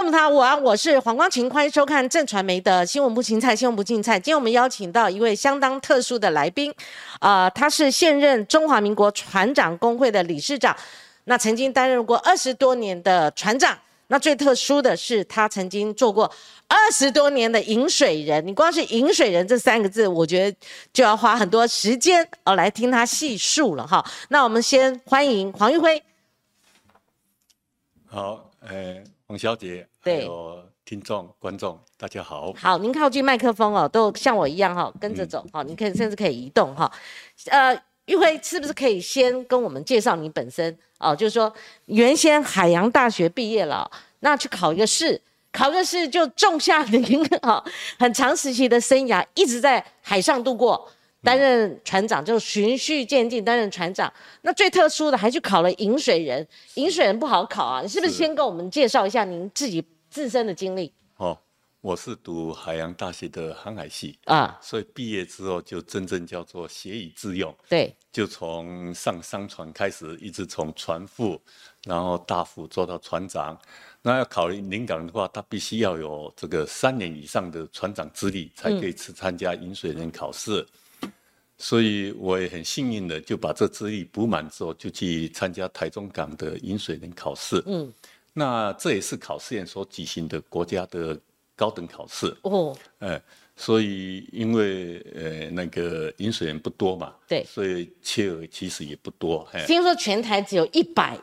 观众好，我我是黄光琴，欢迎收看正传媒的新闻不青菜，新闻不青菜。今天我们邀请到一位相当特殊的来宾，啊，他是现任中华民国船长工会的理事长，那曾经担任过二十多年的船长。那最特殊的是，他曾经做过二十多年的引水人。你光是引水人这三个字，我觉得就要花很多时间哦来听他细述了哈。那我们先欢迎黄玉辉。好，呃，黄小姐，还有听众、观众，大家好。好，您靠近麦克风哦，都像我一样哈，跟着走哈。你可以甚至可以移动哈。呃，玉辉是不是可以先跟我们介绍你本身哦？就是说，原先海洋大学毕业了，那去考一个试，考个试就种下您哈很长时期的生涯，一直在海上度过。担任船长就循序渐进，担任船长。那最特殊的还去考了引水人，引水人不好考啊。你是不是先跟我们介绍一下您自己自身的经历？哦，我是读海洋大学的航海系啊，所以毕业之后就真正叫做学以致用。对，就从上商船开始，一直从船副，然后大副做到船长。那要考虑临港的话，他必须要有这个三年以上的船长资历，才可以去参加引水人考试。所以我也很幸运的就把这资历补满之后，就去参加台中港的引水人考试。嗯，那这也是考试院所举行的国家的高等考试。哦，哎，所以因为呃那个饮水人不多嘛，对，所以缺额其实也不多。听说全台只有一百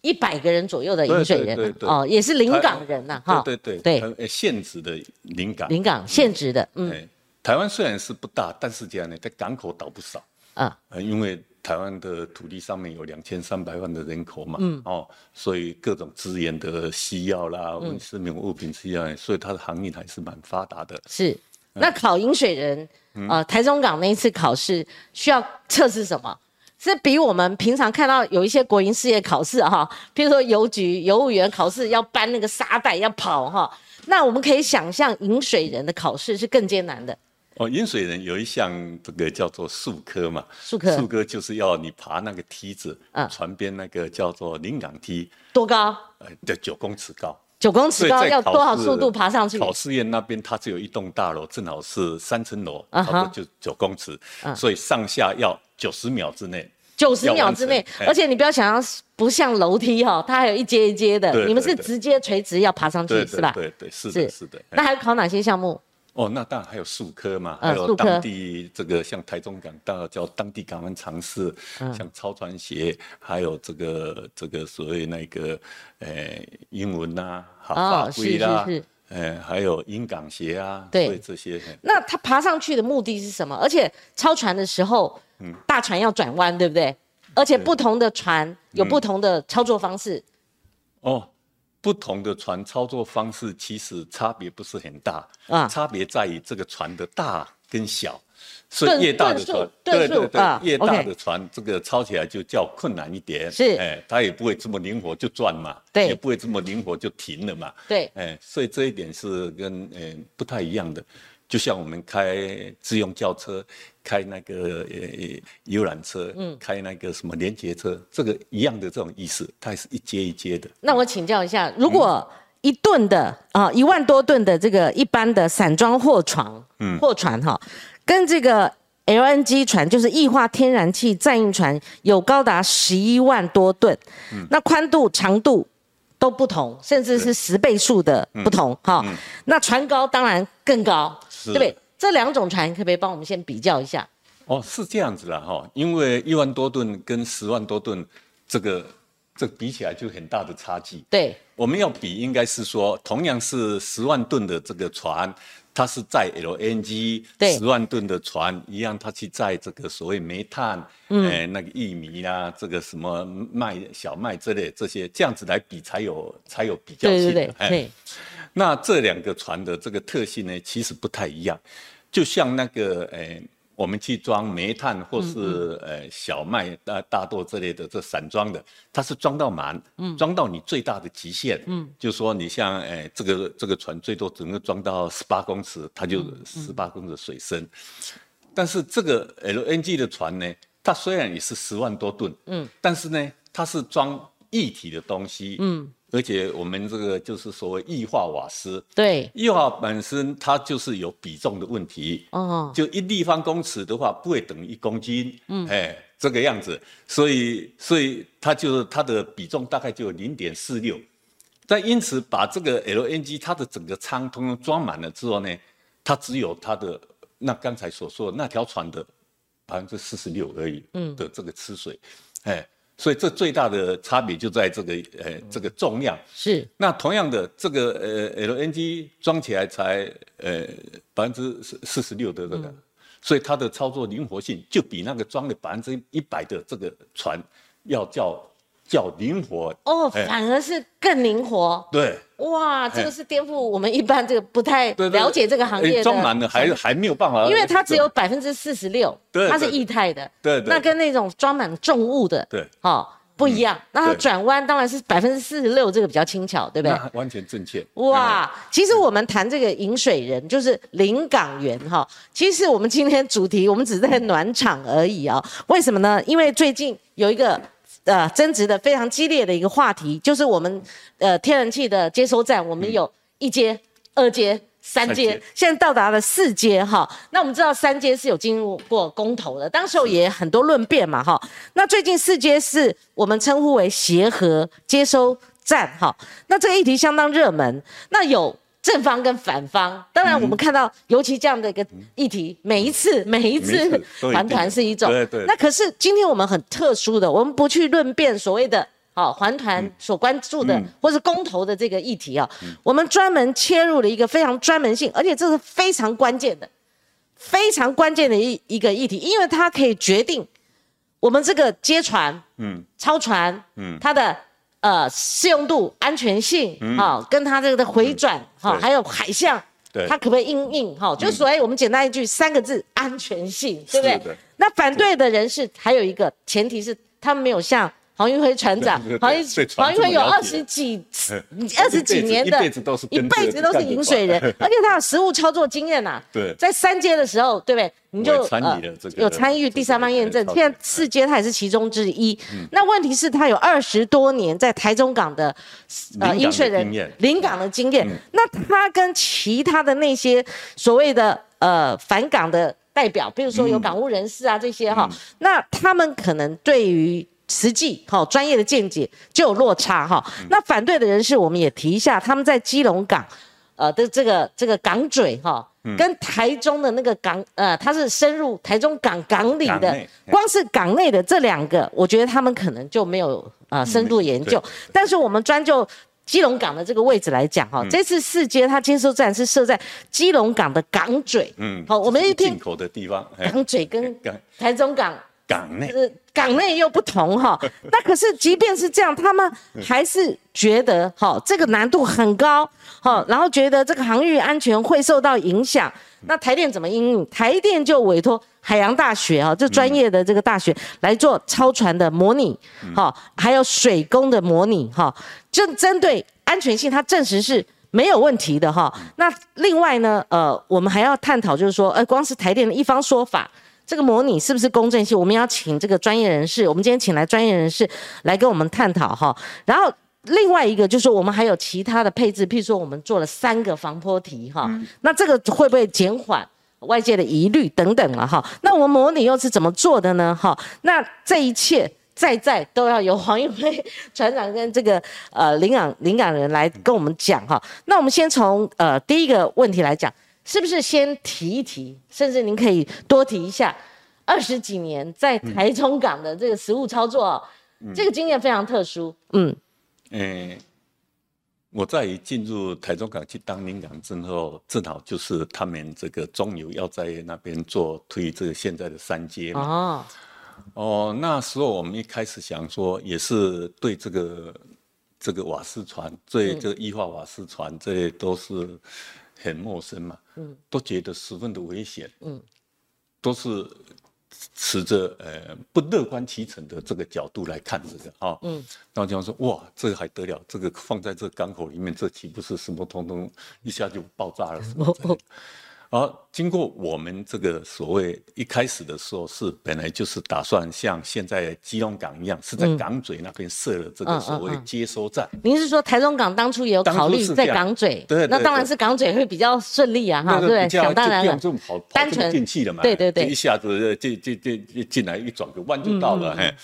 一百个人左右的饮水人，哦，也是临港人呐，哈，对对对，现职的临港，临港现职的，嗯。台湾虽然是不大，但是这样呢，在港口倒不少啊。呃，因为台湾的土地上面有两千三百万的人口嘛，嗯，哦，所以各种资源的需要啦，市民物品需要，所以它的航运还是蛮发达的。是，那考引水人啊，台中港那一次考试需要测试什么？是比我们平常看到有一些国营事业考试哈，譬如说邮局邮务员考试要搬那个沙袋要跑哈，那我们可以想象饮水人的考试是更艰难的。哦，引水人有一项这个叫做树科嘛，树科，树科就是要你爬那个梯子，啊，船边那个叫做临港梯，多高？呃，对九公尺高，九公尺高要多少速度爬上去？考试院那边它只有一栋大楼，正好是三层楼，差不多就九公尺，所以上下要九十秒之内，九十秒之内，而且你不要想象不像楼梯哈，它还有一阶一阶的，你们是直接垂直要爬上去是吧？对对是的，是的。那还考哪些项目？哦，那当然还有数科嘛，还有当地这个像台中港大叫当地港湾尝试，像超船鞋，还有这个这个所谓那个诶英文呐，法规啦，诶还有英港鞋啊，对这些。那他爬上去的目的是什么？而且超船的时候，嗯，大船要转弯，对不对？而且不同的船有不同的操作方式。哦。不同的船操作方式其实差别不是很大啊，差别在于这个船的大跟小，所以越大的船，对对对，越大的船这个操起来就较困难一点，是，哎，它也不会这么灵活就转嘛，对，也不会这么灵活就停了嘛，对，哎，所以这一点是跟嗯不太一样的。就像我们开自用轿车，开那个呃游览车，嗯，开那个什么连接车，这个一样的这种意思，它也是一阶一阶的。那我请教一下，如果一吨的啊一万多吨的这个一般的散装货船，嗯，货船哈，跟这个 LNG 船，就是液化天然气载运船，有高达十一万多吨，嗯，那宽度、长度都不同，甚至是十倍数的不同，哈，那船高当然更高。对不对？这两种船可不可以帮我们先比较一下？哦，是这样子了哈，因为一万多吨跟十万多吨，这个这比起来就很大的差距。对，我们要比应该是说，同样是十万吨的这个船，它是载 LNG，十万吨的船一样，它去载这个所谓煤炭，嗯，那个玉米啊，这个什么麦、小麦之类这些，这样子来比才有才有比较性。对对对。那这两个船的这个特性呢，其实不太一样。就像那个，诶，我们去装煤炭或是呃小麦、大大豆之类的这散装的，它是装到满，装到你最大的极限。嗯，就说你像，诶，这个这个船最多只能装到十八公尺，它就十八公尺水深。但是这个 LNG 的船呢，它虽然也是十万多吨，嗯，但是呢，它是装液体的东西，嗯。而且我们这个就是所谓液化瓦斯，对，液化本身它就是有比重的问题，哦，就一立方公尺的话不会等于一公斤，嗯，哎，这个样子，所以所以它就是它的比重大概就零点四六，但因此把这个 LNG 它的整个舱通通装满了之后呢，它只有它的那刚才所说的那条船的百分之四十六而已，嗯，的这个吃水，哎。所以这最大的差别就在这个呃这个重量。是。那同样的这个呃 LNG 装起来才呃百分之四四十六的这个，所以它的操作灵活性就比那个装了百分之一百的这个船要较较灵活。哦，反而是更灵活。对。哇，这个是颠覆我们一般这个不太了解这个行业的。装满了还还没有办法。因为它只有百分之四十六，它是液态的。对那跟那种装满重物的，对，哦，不一样。那它转弯当然是百分之四十六，这个比较轻巧，对不对？完全正确。哇，其实我们谈这个饮水人，就是临港员哈。其实我们今天主题，我们只是在暖场而已啊。为什么呢？因为最近有一个。呃，争执的非常激烈的一个话题，就是我们呃天然气的接收站，我们有一阶、二阶、三阶，现在到达了四阶哈。那我们知道三阶是有经入过公投的，当时候也很多论辩嘛哈。那最近四阶是我们称呼为协和接收站哈。那这个议题相当热门，那有。正方跟反方，当然我们看到，尤其这样的一个议题，每一次每一次还团是一种，对对。那可是今天我们很特殊的，我们不去论辩所谓的好环团所关注的或是公投的这个议题啊，我们专门切入了一个非常专门性，而且这是非常关键的、非常关键的一一个议题，因为它可以决定我们这个接船、嗯，超船，嗯，它的。呃，适用度、安全性，哈，跟它这个的回转，哈，还有海象，它可不可以应应？哈，就所以我们简单一句三个字：安全性，对不对？那反对的人是还有一个前提是，他们没有像。黄玉辉船长，黄玉黄玉辉有二十几、二十几年的，一辈子都是一辈子都是饮水人，而且他有实物操作经验呐。对，在三阶的时候，对不对？你就有参与第三方验证。现在四阶他也是其中之一。那问题是，他有二十多年在台中港的呃饮水人临港的经验。那他跟其他的那些所谓的呃返港的代表，比如说有港务人士啊这些哈，那他们可能对于实际哈专业的见解就有落差哈，那反对的人士我们也提一下，他们在基隆港，呃的这个这个港嘴哈，跟台中的那个港呃，它是深入台中港港里的，光是港内的这两个，我觉得他们可能就没有啊深度研究。但是我们专就基隆港的这个位置来讲哈，这次四阶它接收站是设在基隆港的港嘴，嗯，好，我们一听进口的地方，港嘴跟 台中港。港内，港内又不同哈。那可是，即便是这样，他们还是觉得哈，这个难度很高哈。然后觉得这个航域安全会受到影响。那台电怎么应用？台电就委托海洋大学啊，这专业的这个大学来做超船的模拟哈，还有水工的模拟哈，就针对安全性，它证实是没有问题的哈。那另外呢，呃，我们还要探讨，就是说，呃，光是台电的一方说法。这个模拟是不是公正性？我们要请这个专业人士，我们今天请来专业人士来跟我们探讨哈。然后另外一个就是我们还有其他的配置，譬如说我们做了三个防坡题哈，那这个会不会减缓外界的疑虑等等了哈？那我们模拟又是怎么做的呢？哈，那这一切在在都要由黄玉辉船长跟这个呃领港领港人来跟我们讲哈。那我们先从呃第一个问题来讲。是不是先提一提，甚至您可以多提一下，二十几年在台中港的这个实务操作，这个经验非常特殊。嗯，诶，我在进入台中港去当领港之后，正好就是他们这个中油要在那边做推这个现在的三阶嘛。哦，哦，那时候我们一开始想说，也是对这个这个瓦斯船，对这个液化瓦斯船，这都是。很陌生嘛，嗯，都觉得十分的危险，嗯，都是持着呃不乐观其成的这个角度来看这个啊，嗯，然后就说哇，这个还得了，这个放在这港口里面，这岂不是什么通通一下就爆炸了？什么？而经过我们这个所谓一开始的时候，是本来就是打算像现在基隆港一样，是在港嘴那边设了这个所谓接收站。您是说台中港当初也有考虑在港嘴？对，那当然是港嘴会比较顺利啊，哈，对不对？想当然了，单纯进去了嘛，对对对，一下子进进进进来一转个弯就到了，嘿。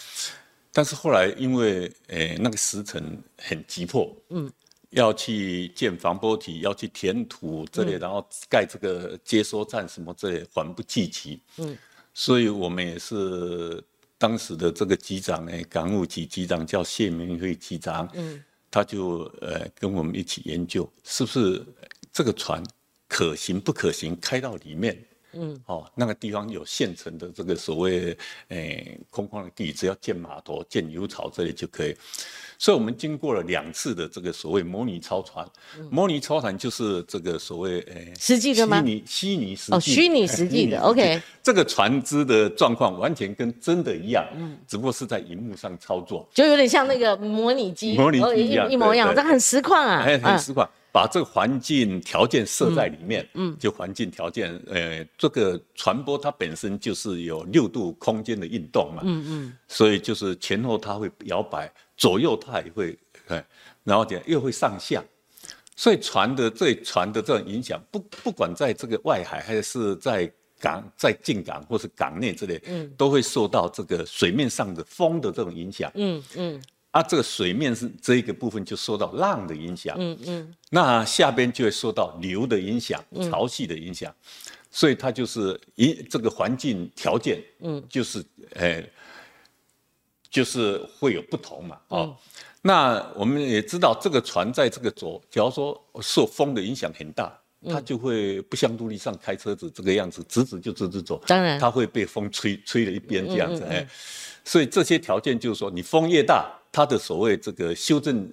但是后来因为诶那个时辰很急迫，嗯。要去建防波堤，要去填土这里，然后盖这个接收站什么这里，缓不济急。嗯，所以我们也是当时的这个局长呢，港务局局长叫谢明辉局长。嗯，他就呃跟我们一起研究，是不是这个船可行不可行，开到里面。嗯，哦，那个地方有现成的这个所谓诶空旷的地，只要建码头、建油槽这里就可以。所以我们经过了两次的这个所谓模拟超船，模拟超船就是这个所谓诶实际的吗？虚拟虚拟实哦，虚拟实际的。OK，这个船只的状况完全跟真的一样，嗯，只不过是在荧幕上操作，就有点像那个模拟机，模拟机一一模一样，这很实况啊，哎很实况。把这个环境条件设在里面，嗯，就环境条件，呃，这个传播它本身就是有六度空间的运动嘛，嗯嗯，所以就是前后它会摇摆，左右它也会，哎，然后点又会上下，所以船的这船的这种影响，不不管在这个外海还是在港在进港或是港内之类，嗯，都会受到这个水面上的风的这种影响，嗯嗯。啊，这个水面是这一个部分就受到浪的影响，嗯嗯，那下边就会受到流的影响、潮汐的影响，所以它就是一这个环境条件，嗯，就是诶，就是会有不同嘛，哦，那我们也知道这个船在这个左，假如说受风的影响很大，它就会不像陆地上开车子这个样子，直直就直直走，当然，它会被风吹吹了一边这样子，哎，所以这些条件就是说，你风越大。它的所谓这个修正，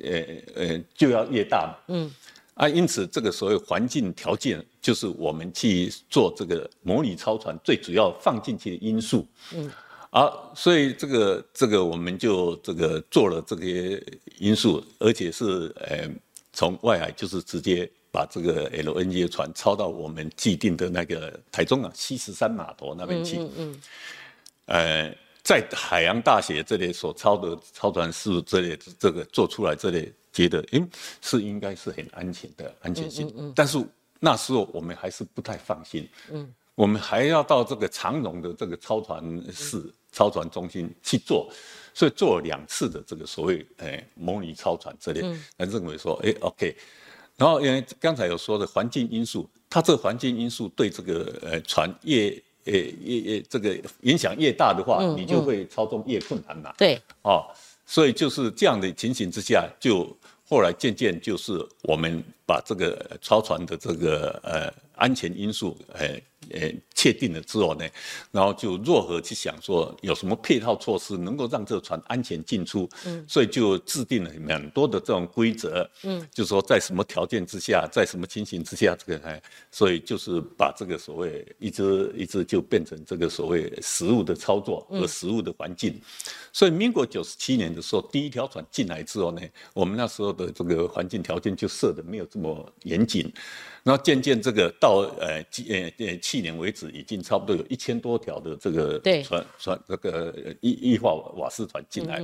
呃呃，就要越大嘛。嗯。啊，因此这个所谓环境条件，就是我们去做这个模拟超船最主要放进去的因素。嗯。啊，所以这个这个我们就这个做了这些因素，而且是呃从外海就是直接把这个 LNG 船超到我们既定的那个台中港七十三码头那边去。嗯嗯。呃。在海洋大学这里所操的操船是这里这个做出来这里觉得，嗯，是应该是很安全的安全性。嗯嗯。但是那时候我们还是不太放心。嗯。我们还要到这个长荣的这个操船室、操船中心去做，所以做了两次的这个所谓诶模拟超船这里，他认为说，哎，OK。然后因为刚才有说的环境因素，它这个环境因素对这个呃船越。诶，越越这个影响越大的话，你就会操纵越困难嘛。对，哦，所以就是这样的情形之下，就后来渐渐就是我们把这个超船的这个呃安全因素，诶。呃，确定了之后呢，然后就若何去想说有什么配套措施能够让这个船安全进出，嗯，所以就制定了很多的这种规则，嗯，就说在什么条件之下，在什么情形之下，这个哎，所以就是把这个所谓一直一直就变成这个所谓实物的操作和实物的环境，所以民国九十七年的时候，第一条船进来之后呢，我们那时候的这个环境条件就设的没有这么严谨。然后渐渐这个到呃，呃呃去年为止，已经差不多有一千多条的这个船船这个液液化瓦斯船进来。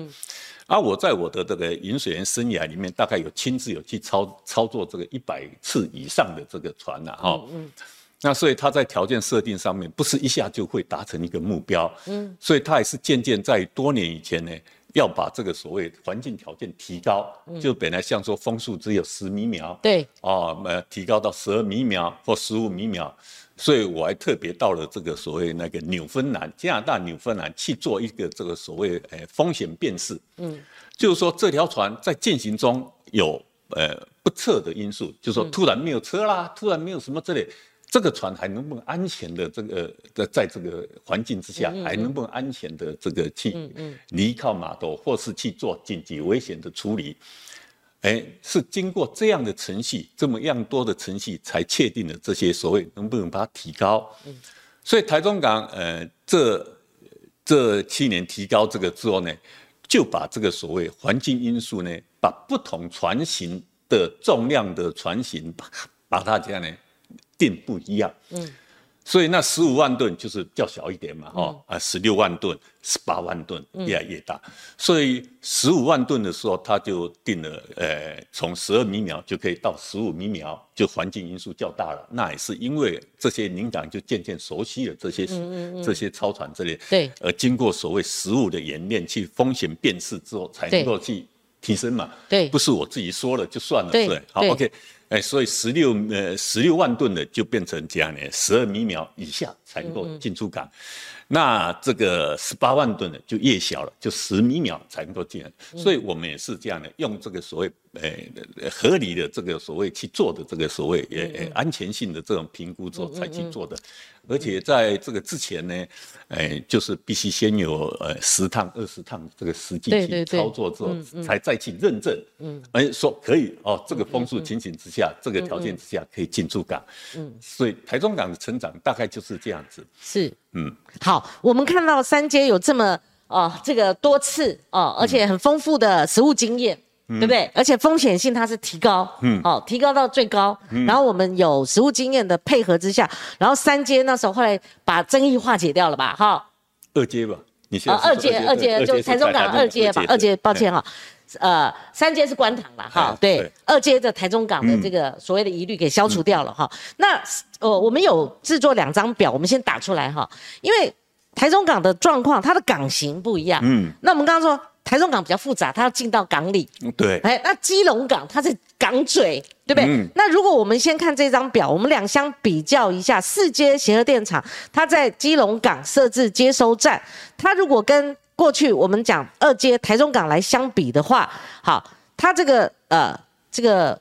而我在我的这个饮水员生涯里面，大概有亲自有去操操作这个一百次以上的这个船了哈。那所以他在条件设定上面，不是一下就会达成一个目标。嗯。所以他也是渐渐在多年以前呢。要把这个所谓环境条件提高，就本来像说风速只有十米秒，对，哦，呃，提高到十二米秒或十五米秒，所以我还特别到了这个所谓那个纽芬兰，加拿大纽芬兰去做一个这个所谓诶风险辨识，嗯，就是说这条船在进行中有呃不测的因素，就是说突然没有车啦，突然没有什么之类。这个船还能不能安全的这个在在这个环境之下，还能不能安全的这个去离靠码头，或是去做紧急危险的处理？哎，是经过这样的程序，这么样多的程序，才确定了这些所谓能不能把它提高。所以台中港呃这这七年提高这个之后呢，就把这个所谓环境因素呢，把不同船型的重量的船型把把它这样呢。定不一样。嗯。所以那十五万吨就是较小一点嘛，哦，啊，十六万吨、十八万吨越来越大。所以十五万吨的时候，他就定了，呃，从十二米秒就可以到十五米秒，就环境因素较大了。那也是因为这些领港就渐渐熟悉了这些这些超船这类，对，而经过所谓实物的演练，去风险辨识之后，才能够去提升嘛。对，不是我自己说了就算了，对，好，OK。哎，所以十六呃十六万吨的就变成这样呢，十二米秒以下才能够进出港。那这个十八万吨的就越小了，就十米秒才能够进来。所以我们也是这样的，用这个所谓呃合理的这个所谓去做的这个所谓呃安全性的这种评估之后才去做的。而且在这个之前呢，哎，就是必须先有呃十趟、二十趟这个实际去操作之后，才再去认证。嗯，哎，说可以哦，这个风速情形之下，这个条件之下可以进驻港。嗯，所以台中港的成长大概就是这样子。是，嗯，好，我们看到三阶有这么哦这个多次哦，而且很丰富的实物经验。对不对？而且风险性它是提高，嗯，好，提高到最高。然后我们有实务经验的配合之下，然后三阶那时候后来把争议化解掉了吧？哈，二阶吧，你先。二阶，二阶就台中港二阶吧，二阶，抱歉哈，呃，三阶是官塘了哈，对，二阶的台中港的这个所谓的疑虑给消除掉了哈。那呃，我们有制作两张表，我们先打出来哈，因为台中港的状况，它的港型不一样，嗯，那我们刚刚说。台中港比较复杂，它要进到港里。对。哎，那基隆港它是港嘴，对不对？嗯。那如果我们先看这张表，我们两相比较一下，四阶协和电厂它在基隆港设置接收站，它如果跟过去我们讲二阶台中港来相比的话，好，它这个呃这个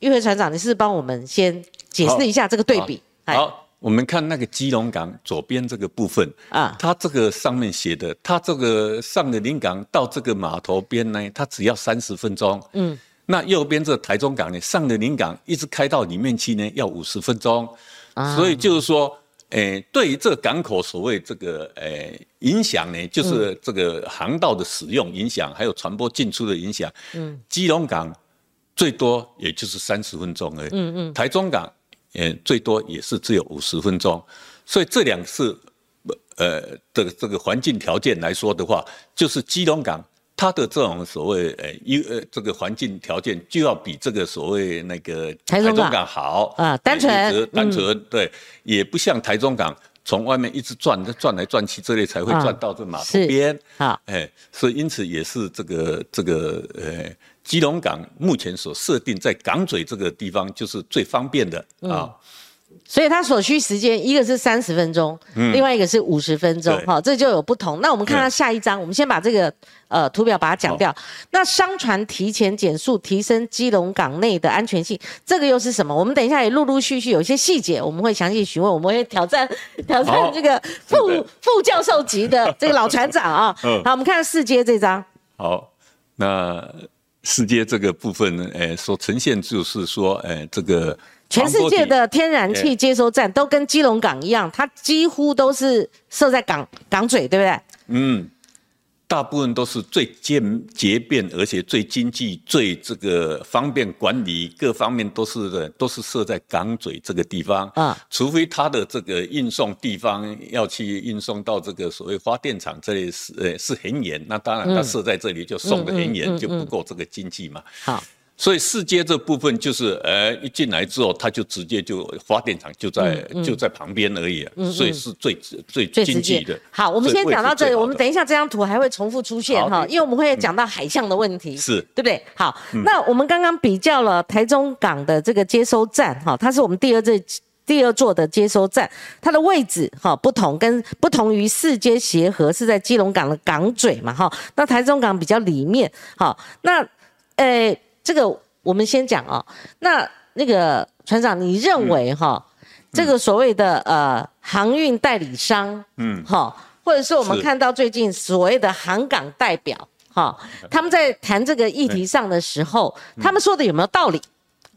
玉辉船长，你是帮我们先解释一下这个对比。好。我们看那个基隆港左边这个部分啊，它这个上面写的，它这个上的临港到这个码头边呢，它只要三十分钟。嗯，那右边这台中港呢，上的临港一直开到里面去呢，要五十分钟。啊，所以就是说，诶，对于这个港口所谓这个诶影响呢，就是这个航道的使用影响，还有船舶进出的影响。嗯，基隆港最多也就是三十分钟而已。嗯嗯，台中港。嗯，最多也是只有五十分钟，所以这两次，呃的这个环境条件来说的话，就是基隆港它的这种所谓呃一呃这个环境条件就要比这个所谓那个台中港。好啊，单纯。单纯对，也不像台中港从外面一直转转来转去，这里才会转到这码头边啊，哎，所以因此也是这个这个呃。基隆港目前所设定在港嘴这个地方就是最方便的啊，所以它所需时间一个是三十分钟，嗯另外一个是五十分钟，好，这就有不同。那我们看到下一张，我们先把这个呃图表把它讲掉。那商船提前减速，提升基隆港内的安全性，这个又是什么？我们等一下也陆陆续续有一些细节，我们会详细询问，我们会挑战 挑战这个副副教授级的这个老船长啊。好，我们看四阶这张。好，那。世界这个部分，诶，所呈现就是说，诶，这个全世界的天然气接收站都跟基隆港一样，它几乎都是设在港港嘴，对不对？嗯。大部分都是最简捷便，而且最经济、最这个方便管理，各方面都是的，都是设在港嘴这个地方啊。除非它的这个运送地方要去运送到这个所谓发电厂这里是呃是很远，那当然它设在这里就送的很远，就不够这个经济嘛。好。所以四阶这部分就是，呃，一进来之后，它就直接就发电厂就在就在旁边而已，所以是最最经济的。好，我们先讲到这里，我们等一下这张图还会重复出现哈，因为我们会讲到海象的问题，是对不对？好，那我们刚刚比较了台中港的这个接收站哈，它是我们第二这第二座的接收站，它的位置哈不同，跟不同于四阶协和是在基隆港的港嘴嘛哈，那台中港比较里面，哈，那呃。这个我们先讲哦，那那个船长，你认为哈，这个所谓的呃航运代理商，嗯，哈，或者是我们看到最近所谓的航港代表，哈，他们在谈这个议题上的时候，他们说的有没有道理？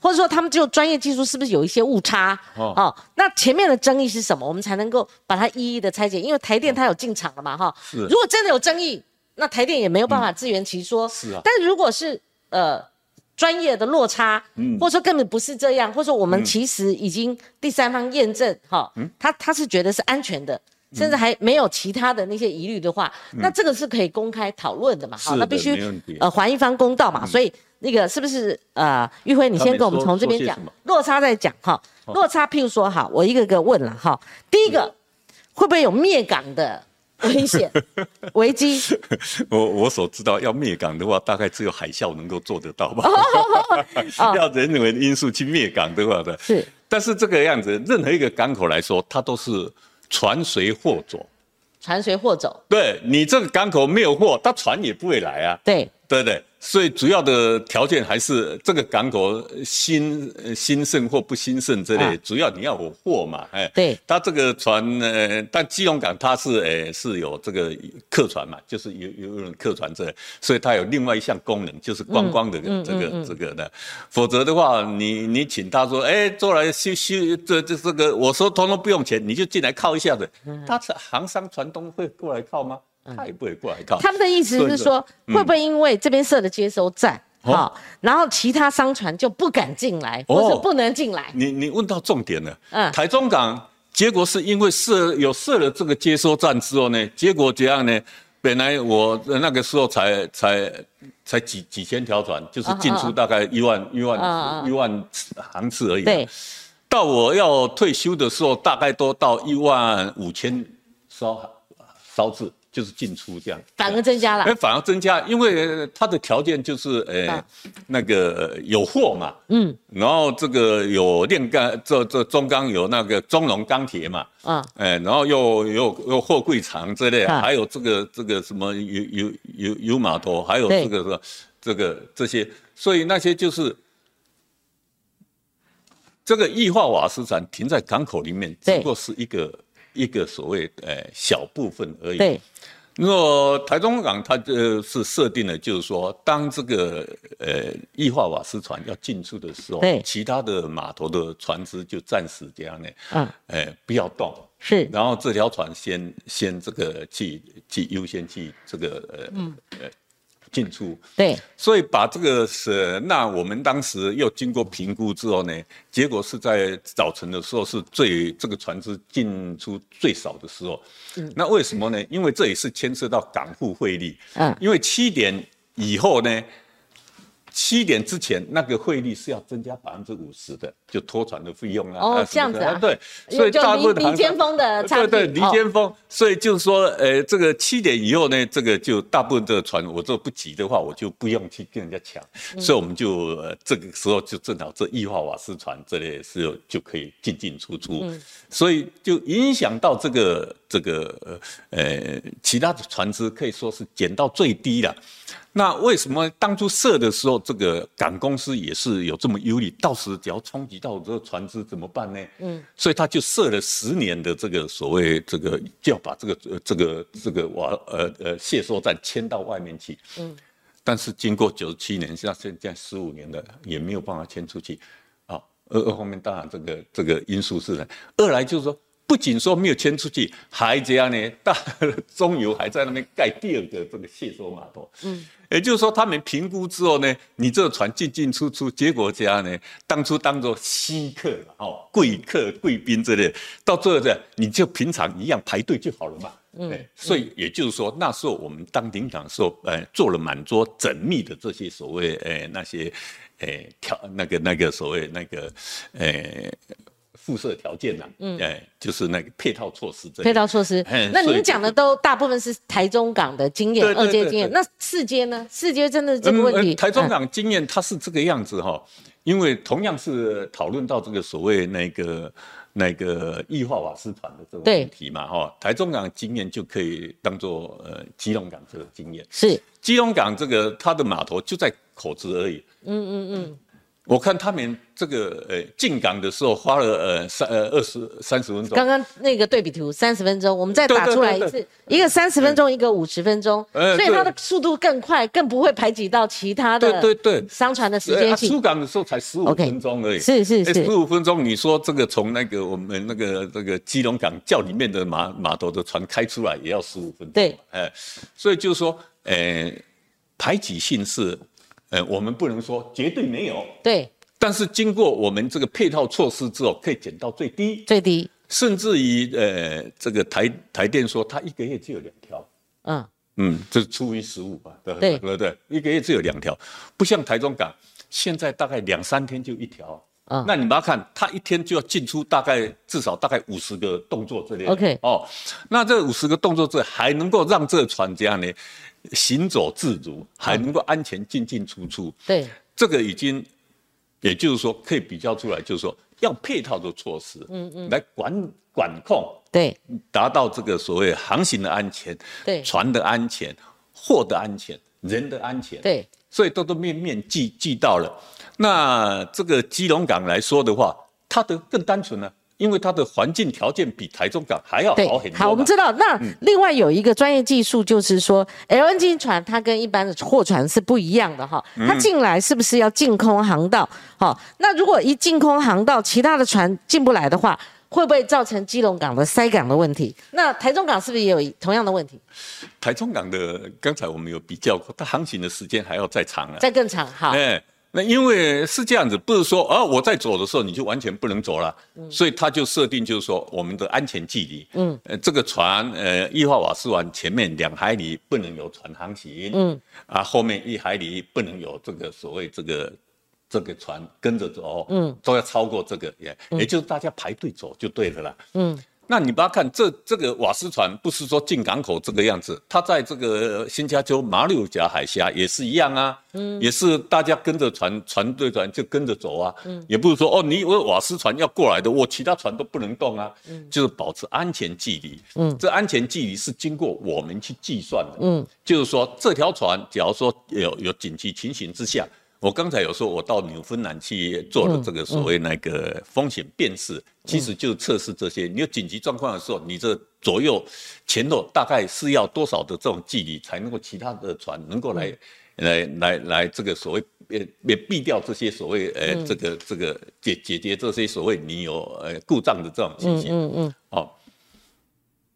或者说他们就专业技术是不是有一些误差？哦，那前面的争议是什么？我们才能够把它一一的拆解？因为台电它有进场了嘛，哈，如果真的有争议，那台电也没有办法自圆其说。是啊，但是如果是呃。专业的落差，或者说根本不是这样，或者说我们其实已经第三方验证，哈，他他是觉得是安全的。甚至还没有其他的那些疑虑的话，那这个是可以公开讨论的嘛？好，那必须呃还一方公道嘛。所以那个是不是呃玉辉，你先跟我们从这边讲落差再讲哈。落差，譬如说哈，我一个个问了哈。第一个会不会有灭港的危险 危机？我我所知道要灭港的话，大概只有海啸能够做得到吧？要人为的因素去灭港的话的。是，但是这个样子，任何一个港口来说，它都是。船随货走，船随货走。对你这个港口没有货，它船也不会来啊。对，对对。所以主要的条件还是这个港口兴兴盛或不兴盛之类，主要你要有货嘛，哎，对，它这个船呃，但基隆港它是诶是有这个客船嘛，就是有有有客船这，所以它有另外一项功能，就是观光的这个这个的，否则的话，你你请他说，哎，坐来修修这这这个，我说通通不用钱，你就进来靠一下子，他是航商船东会过来靠吗？他也不会过来靠。他们的意思是说，会不会因为这边设的接收站，好，然后其他商船就不敢进来，或者不能进来？你你问到重点了。嗯，台中港结果是因为设有设了这个接收站之后呢，结果这样呢？本来我那个时候才才才几几千条船，就是进出大概一万一万一万航次而已。对，到我要退休的时候，大概都到一万五千艘艘次。就是进出这样，反而增加了。哎，反而增加，因为它的条件就是，呃，那个有货嘛，嗯，然后这个有炼钢，这这中钢有那个中龙钢铁嘛，啊，哎，然后又有有货柜厂之类，还有这个这个什么油油油油码头，还有这个个这个这些，所以那些就是这个液化瓦斯船停在港口里面，只不过是一个。一个所谓呃小部分而已。对，那台中港它呃是设定了，就是说，当这个呃液化瓦斯船要进出的时候，对，其他的码头的船只就暂时这样呢，嗯，哎不要动，是，然后这条船先先这个去去优先去这个呃嗯。呃。进出对，所以把这个是那我们当时又经过评估之后呢，结果是在早晨的时候是最这个船只进出最少的时候。嗯，那为什么呢？因为这也是牵涉到港沪汇率。嗯，因为七点以后呢。七点之前，那个汇率是要增加百分之五十的，就拖船的费用啊。哦，这样子啊。对，所以大部分离尖峰的差对对，离尖峰，所以就是说，呃，这个七点以后呢，这个就大部分的船，我这不急的话，我就不用去跟人家抢，所以我们就这个时候就正好这液化瓦斯船这类是就可以进进出出，所以就影响到这个这个呃其他的船只可以说是减到最低了。那为什么当初设的时候，这个港公司也是有这么忧虑？到时只要冲击到这个船只怎么办呢？嗯，所以他就设了十年的这个所谓这个，就要把这个这个这个瓦呃呃卸收站迁到外面去。嗯，但是经过九十七年，像现在十五年了，也没有办法迁出去。啊，二二方面当然这个这个因素是的，二来就是说。不仅说没有迁出去，还这样呢？大中油还在那边盖第二个这个卸收码头。嗯，也就是说，他们评估之后呢，你这个船进进出出，结果这样呢？当初当做稀客哦，贵客、贵宾之类，到最后这你就平常一样排队就好了嘛。嗯，所以也就是说，那时候我们当领导的时候，呃，做了满桌缜密的这些所谓，呃，那些，呃，调那个那个所谓那个，呃。附设条件呐，嗯，哎，就是那个配套措施。配套措施，嗯那您讲的都大部分是台中港的经验，二阶经验。那四阶呢？四阶真的是这个问题？台中港经验它是这个样子哈，因为同样是讨论到这个所谓那个那个液化瓦斯船的这个问题嘛哈，台中港经验就可以当做呃基隆港这个经验。是基隆港这个它的码头就在口子而已。嗯嗯嗯。我看他们这个呃进港的时候花了呃三呃二十三十分钟。刚刚那个对比图三十分钟，我们再打出来一次，一个三十分钟，一个五十分钟，所以它的速度更快，更不会排挤到其他的对对对商船的时间性。出港的时候才十五分钟而已，是是是，十五分钟。你说这个从那个我们那个这个基隆港叫里面的码码头的船开出来也要十五分钟。对，哎，所以就是说，呃，排挤性是。呃，我们不能说绝对没有，对，但是经过我们这个配套措施之后，可以减到最低，最低，甚至于呃，这个台台电说它一个月只有两条，嗯，嗯，这是出于失误吧？对对。对对，一个月只有两条，不像台中港，现在大概两三天就一条。嗯。那你们要看，它一天就要进出大概至少大概五十个动作之类。OK 哦，那这五十个动作这还能够让这船这样呢行走自如，还能够安全进进出出。对，这个已经，也就是说可以比较出来，就是说要配套的措施，嗯嗯，来管管控，对，达到这个所谓航行的安全，对。船的安全、货的安全、人的安全，，对，所以都都面面俱俱到了。那这个基隆港来说的话，它的更单纯呢，因为它的环境条件比台中港还要好很，多。好，我们知道。那嗯另外有一个专业技术，就是说 LNG 船它跟一般的货船是不一样的哈。嗯它进来是不是要净空航道？好，那如果一净空航道，其他的船进不来的话，会不会造成基隆港的塞港的问题？那台中港是不是也有同样的问题？台中港的，刚才我们有比较过，它航行的时间还要再长啊。再更长？好，哎，那因为是这样子，不是说啊我在走的时候你就完全不能走了，所以他就设定就是说我们的安全距离，嗯，呃，这个船呃液化瓦斯湾前面两海里不能有船航行，嗯，啊后面一海里不能有这个所谓这个。这个船跟着走，嗯，都要超过这个，也、也就是大家排队走就对了啦。嗯，那你不要看这这个瓦斯船，不是说进港口这个样子，它在这个新加坡马六甲海峡也是一样啊，嗯，也是大家跟着船船对船就跟着走啊，嗯，也不是说哦，你我瓦斯船要过来的，我其他船都不能动啊，嗯，就是保持安全距离，嗯，这安全距离是经过我们去计算的，嗯，就是说这条船，假如说有有紧急情形之下。我刚才有说，我到纽芬兰去做了这个所谓那个风险辨识，其实就测试这些。你有紧急状况的时候，你这左右前后大概是要多少的这种距离，才能够其他的船能够来、来来来这个所谓呃也避掉这些所谓呃、这个这个解解决这些所谓你有呃故障的这种情形。嗯嗯。哦，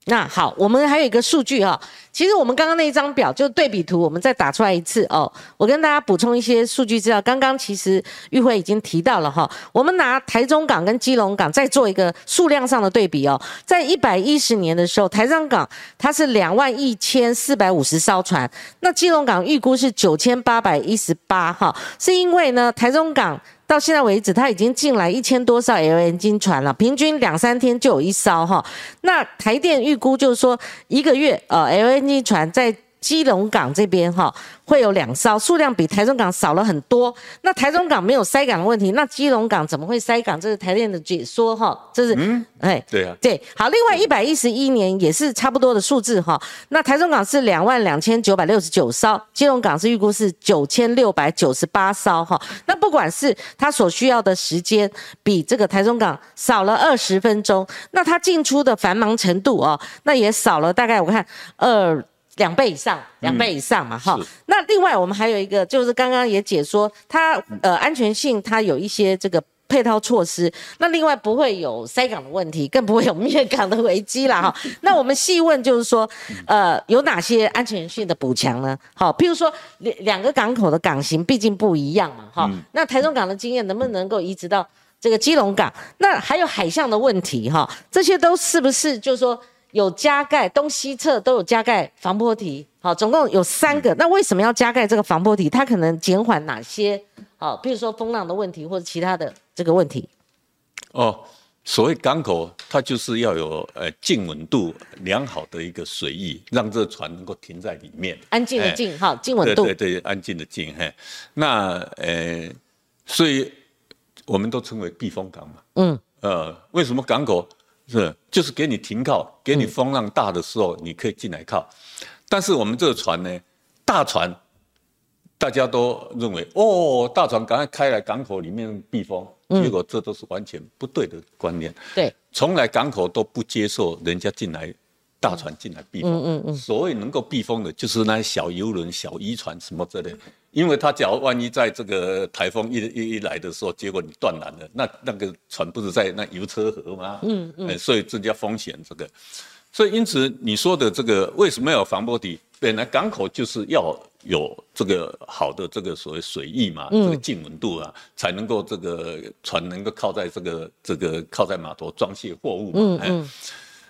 那好，我们还有一个数据哈、其实我们刚刚那一张表就对比图，我们再打出来一次哦。我跟大家补充一些数据资料。刚刚其实玉慧已经提到了哈、我们拿台中港跟基隆港再做一个数量上的对比哦。在一百一十年的时候，台中港它是两万一千四百五十艘船，那基隆港预估是九千八百一十八哈，是因为呢台中港。到现在为止，它已经进来一千多艘 LNG 船了，平均两三天就有一艘哈。那台电预估就是说，一个月呃 LNG 船在基隆港这边哈会有两艘，数量比台中港少了很多。那台中港没有塞港的问题，那基隆港怎么会塞港？这是台电的解说哈，这是嗯哎。对啊，对，好，另外一百一十一年也是差不多的数字哈。那台中港是两万两千九百六十九艘，基隆港是预估是九千六百九十八艘哈。那不管是它所需要的时间比这个台中港少了二十分钟，那它进出的繁忙程度哦，那也少了大概我看二。两倍以上，两倍以上嘛，哈、是那另外我们还有一个，就是刚刚也解说，它呃安全性它有一些这个配套措施，那另外不会有塞港的问题，更不会有灭港的危机啦，哈。那我们细问就是说，呃，有哪些安全性的补强呢？好，譬如说两两个港口的港型毕竟不一样嘛，哈。那台中港的经验能不能够移植到这个基隆港？那还有海象的问题，哈，这些都是不是就是说？有加盖东西侧都有加盖防波堤，好，总共有三个。那为什么要加盖这个防波堤？它可能减缓哪些？好，比如说风浪的问题或者其他的这个问题。哦，所谓港口，它就是要有呃静稳度良好的一个水域，让这船能够停在里面。安静的哎静，哈，静稳度对，对对，安静的静，嘿，那呃，所以我们都称为避风港嘛。嗯，呃，为什么港口是就是给你停靠，给你风浪大的时候你可以进来靠，但是我们这个船呢，大船。大家都认为哦，大船赶快开来港口里面避风，结果这都是完全不对的观念。对，从来港口都不接受人家进来，大船进来避风。嗯嗯嗯所谓能够避风的，就是那些小游轮、小渔船什么之类。因为他假如万一在这个台风一一一来的时候，结果你断缆了，那那个船不是在那油车河吗？嗯嗯、所以增加风险这个。所以因此你说的这个为什么要有防波堤？本来港口就是要有这个好的这个所谓水域嘛，这个静稳度啊，才能够这个船能够靠在这个这个靠在码头装卸货物嘛，嗯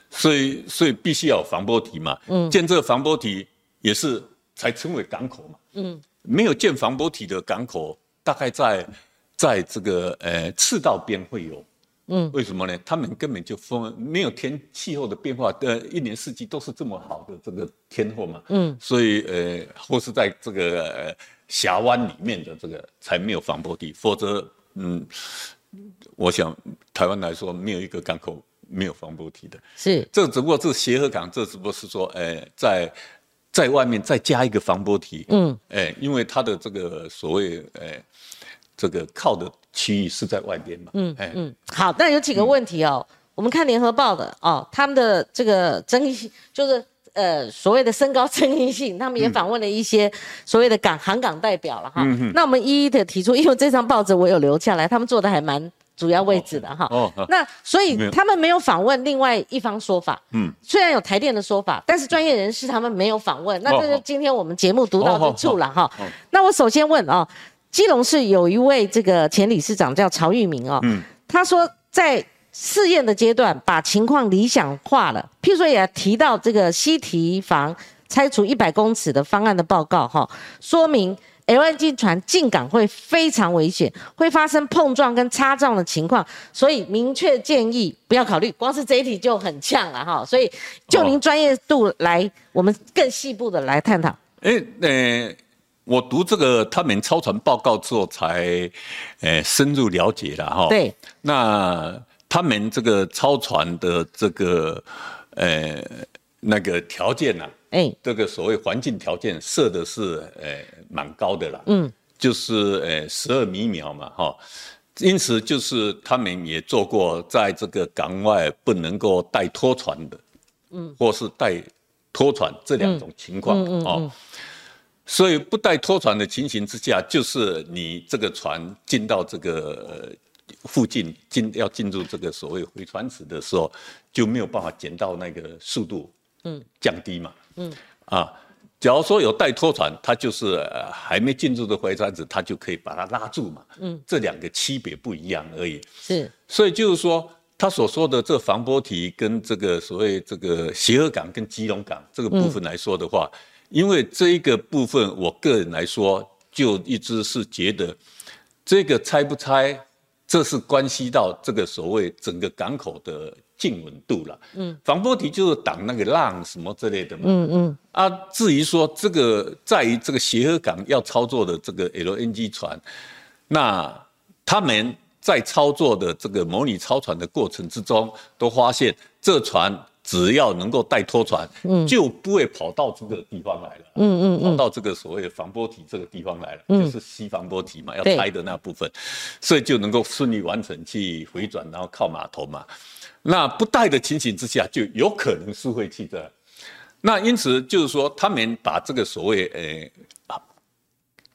所以所以必须要有防波堤嘛，嗯，建这个防波堤也是才称为港口嘛，嗯，没有建防波堤的港口，大概在在这个呃赤道边会有。嗯，为什么呢？他们根本就风没有天气候的变化，呃，一年四季都是这么好的这个天候嘛。嗯，所以呃，或是在这个峡湾里面的这个才没有防波堤，否则，嗯，我想台湾来说没有一个港口没有防波堤的。是，这只不过是协和港，这只不过是说，呃，在在外面再加一个防波堤。嗯，哎，因为它的这个所谓，呃。这个靠的区域是在外边嘛？嗯，哎，嗯，好，那有几个问题哦。我们看联合报的哦，他们的这个争议性就是呃所谓的身高争议性，他们也访问了一些所谓的港航港代表了哈。那我们一一的提出，因为这张报纸我有留下来，他们做的还蛮主要位置的哈。哦，那所以他们没有访问另外一方说法。嗯，虽然有台电的说法，但是专业人士他们没有访问。那这是今天我们节目读到之处了哈。那我首先问啊。基隆市有一位这个前理事长叫曹玉明哦，他说在试验的阶段把情况理想化了，譬如说也提到这个西堤防拆除一百公尺的方案的报告哈，说明 LNG 船进港会非常危险，会发生碰撞跟擦撞的情况，所以明确建议不要考虑。光是这一题就很呛了哈，所以就您专业度来，我们更细部的来探讨。哎，呃。我读这个他们超船报告之后，才，呃，深入了解了哈。对。那他们这个超船的这个，呃，那个条件呢？哎。这个所谓环境条件设的是，呃，蛮高的啦。嗯。就是呃十二米秒嘛，哈。因此就是他们也做过，在这个港外不能够带拖船的，嗯，或是带拖船这两种情况，哦。所以不带拖船的情形之下，就是你这个船进到这个附近进要进入这个所谓回船池的时候，就没有办法减到那个速度，嗯，降低嘛，嗯，啊，假如说有带拖船，它就是还没进入的回船子，它就可以把它拉住嘛，嗯，这两个区别不一样而已。是，所以就是说，他所说的这防波堤跟这个所谓这个协和港跟基隆港这个部分来说的话。因为这一个部分，我个人来说，就一直是觉得，这个拆不拆，这是关系到这个所谓整个港口的静稳度了。嗯，防波堤就是挡那个浪什么之类的嘛。嗯嗯。啊，至于说这个在于这个协和港要操作的这个 LNG 船，那他们在操作的这个模拟操船的过程之中，都发现这船。只要能够带拖船，嗯，就不会跑到这个地方来了，嗯嗯跑到这个所谓的防波堤这个地方来了，就是西防波堤嘛，要拆的那部分，所以就能够顺利完成去回转，然后靠码头嘛。那不带的情形之下，就有可能是会去的。那因此就是说，他们把这个所谓呃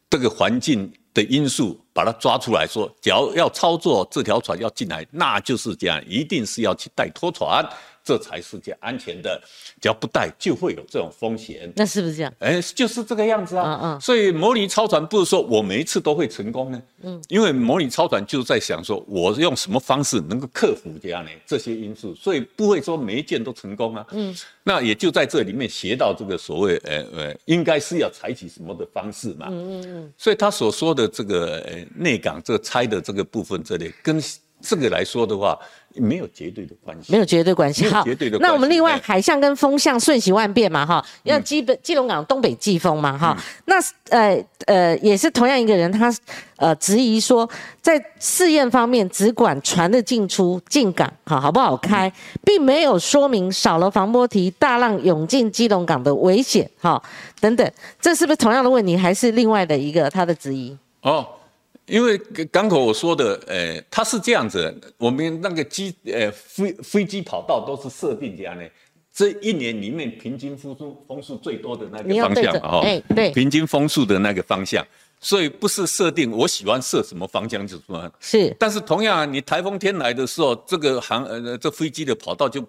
这个环境的因素把它抓出来说，只要要操作这条船要进来，那就是这样，一定是要去带拖船。这才是叫安全的，只要不带就会有这种风险。那是不是这样？哎，就是这个样子啊。嗯嗯。所以模拟超船不是说我每一次都会成功呢。嗯。因为模拟超船就是在想说，我用什么方式能够克服这样呢这些因素，所以不会说每一件都成功啊。嗯。那也就在这里面学到这个所谓呃呃，应该是要采取什么的方式嘛。嗯嗯嗯。所以他所说的这个呃内港这个拆的这个部分这里跟。这个来说的话，没有绝对的关系，没有绝对关系。好，绝对的。那我们另外海象跟风向瞬息万变嘛，哈，要基本基隆港东北季风嘛，哈。那呃呃，也是同样一个人，他呃质疑说，在试验方面只管船的进出进港，哈，好不好开，并没有说明少了防波堤，大浪涌进基隆港的危险，哈，等等，这是不是同样的问题，还是另外的一个他的质疑？哦。因为港口我说的，呃，它是这样子，我们那个机，呃，飞飞机跑道都是设定这样的，这一年里面平均风速风速最多的那个方向哦，对，平均风速的那个方向，所以不是设定我喜欢设什么方向就什么，是，但是同样你台风天来的时候，这个航呃这飞机的跑道就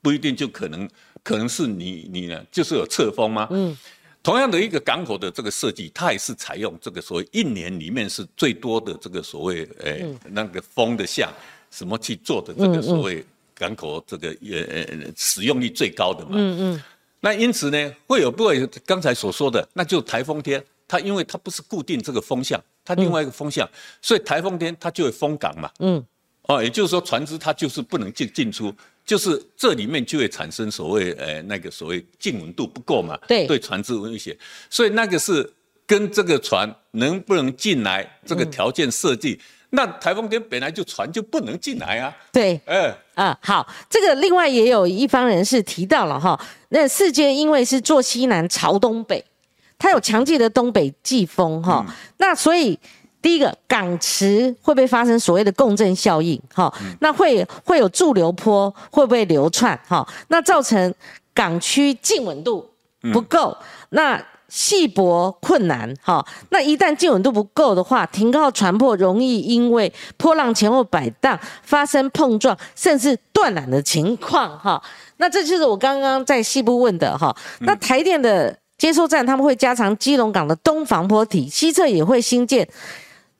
不一定就可能可能是你你呢，就是有侧风吗？嗯。同样的一个港口的这个设计，它也是采用这个所谓一年里面是最多的这个所谓诶、嗯那个风的像什么去做的这个所谓港口这个呃呃使用率最高的嘛。嗯嗯。那因此呢，会有不会刚才所说的，那就台风天，它因为它不是固定这个风向，它另外一个风向，所以台风天它就会封港嘛。嗯。哦，也就是说，船只它就是不能进进出，就是这里面就会产生所谓呃那个所谓静稳度不够嘛，对。对船只威胁，所以那个是跟这个船能不能进来这个条件设计。那台风天本来就船就不能进来啊，对，哎、啊，好，这个另外也有一方人士提到了哈，那世界因为是坐西南朝东北，它有强劲的东北季风哈，那所以第一个港池会不会发生所谓的共振效应哈？那会会有驻留坡会不会流窜哈？那造成港区静稳度不够，那细薄困难哈。那一旦静稳度不够的话，停靠船舶容易因为波浪前后摆荡发生碰撞，甚至断缆的情况哈。那这就是我刚刚在西部问的哈。那台电的接收站他们会加强基隆港的东防波堤，西侧也会新建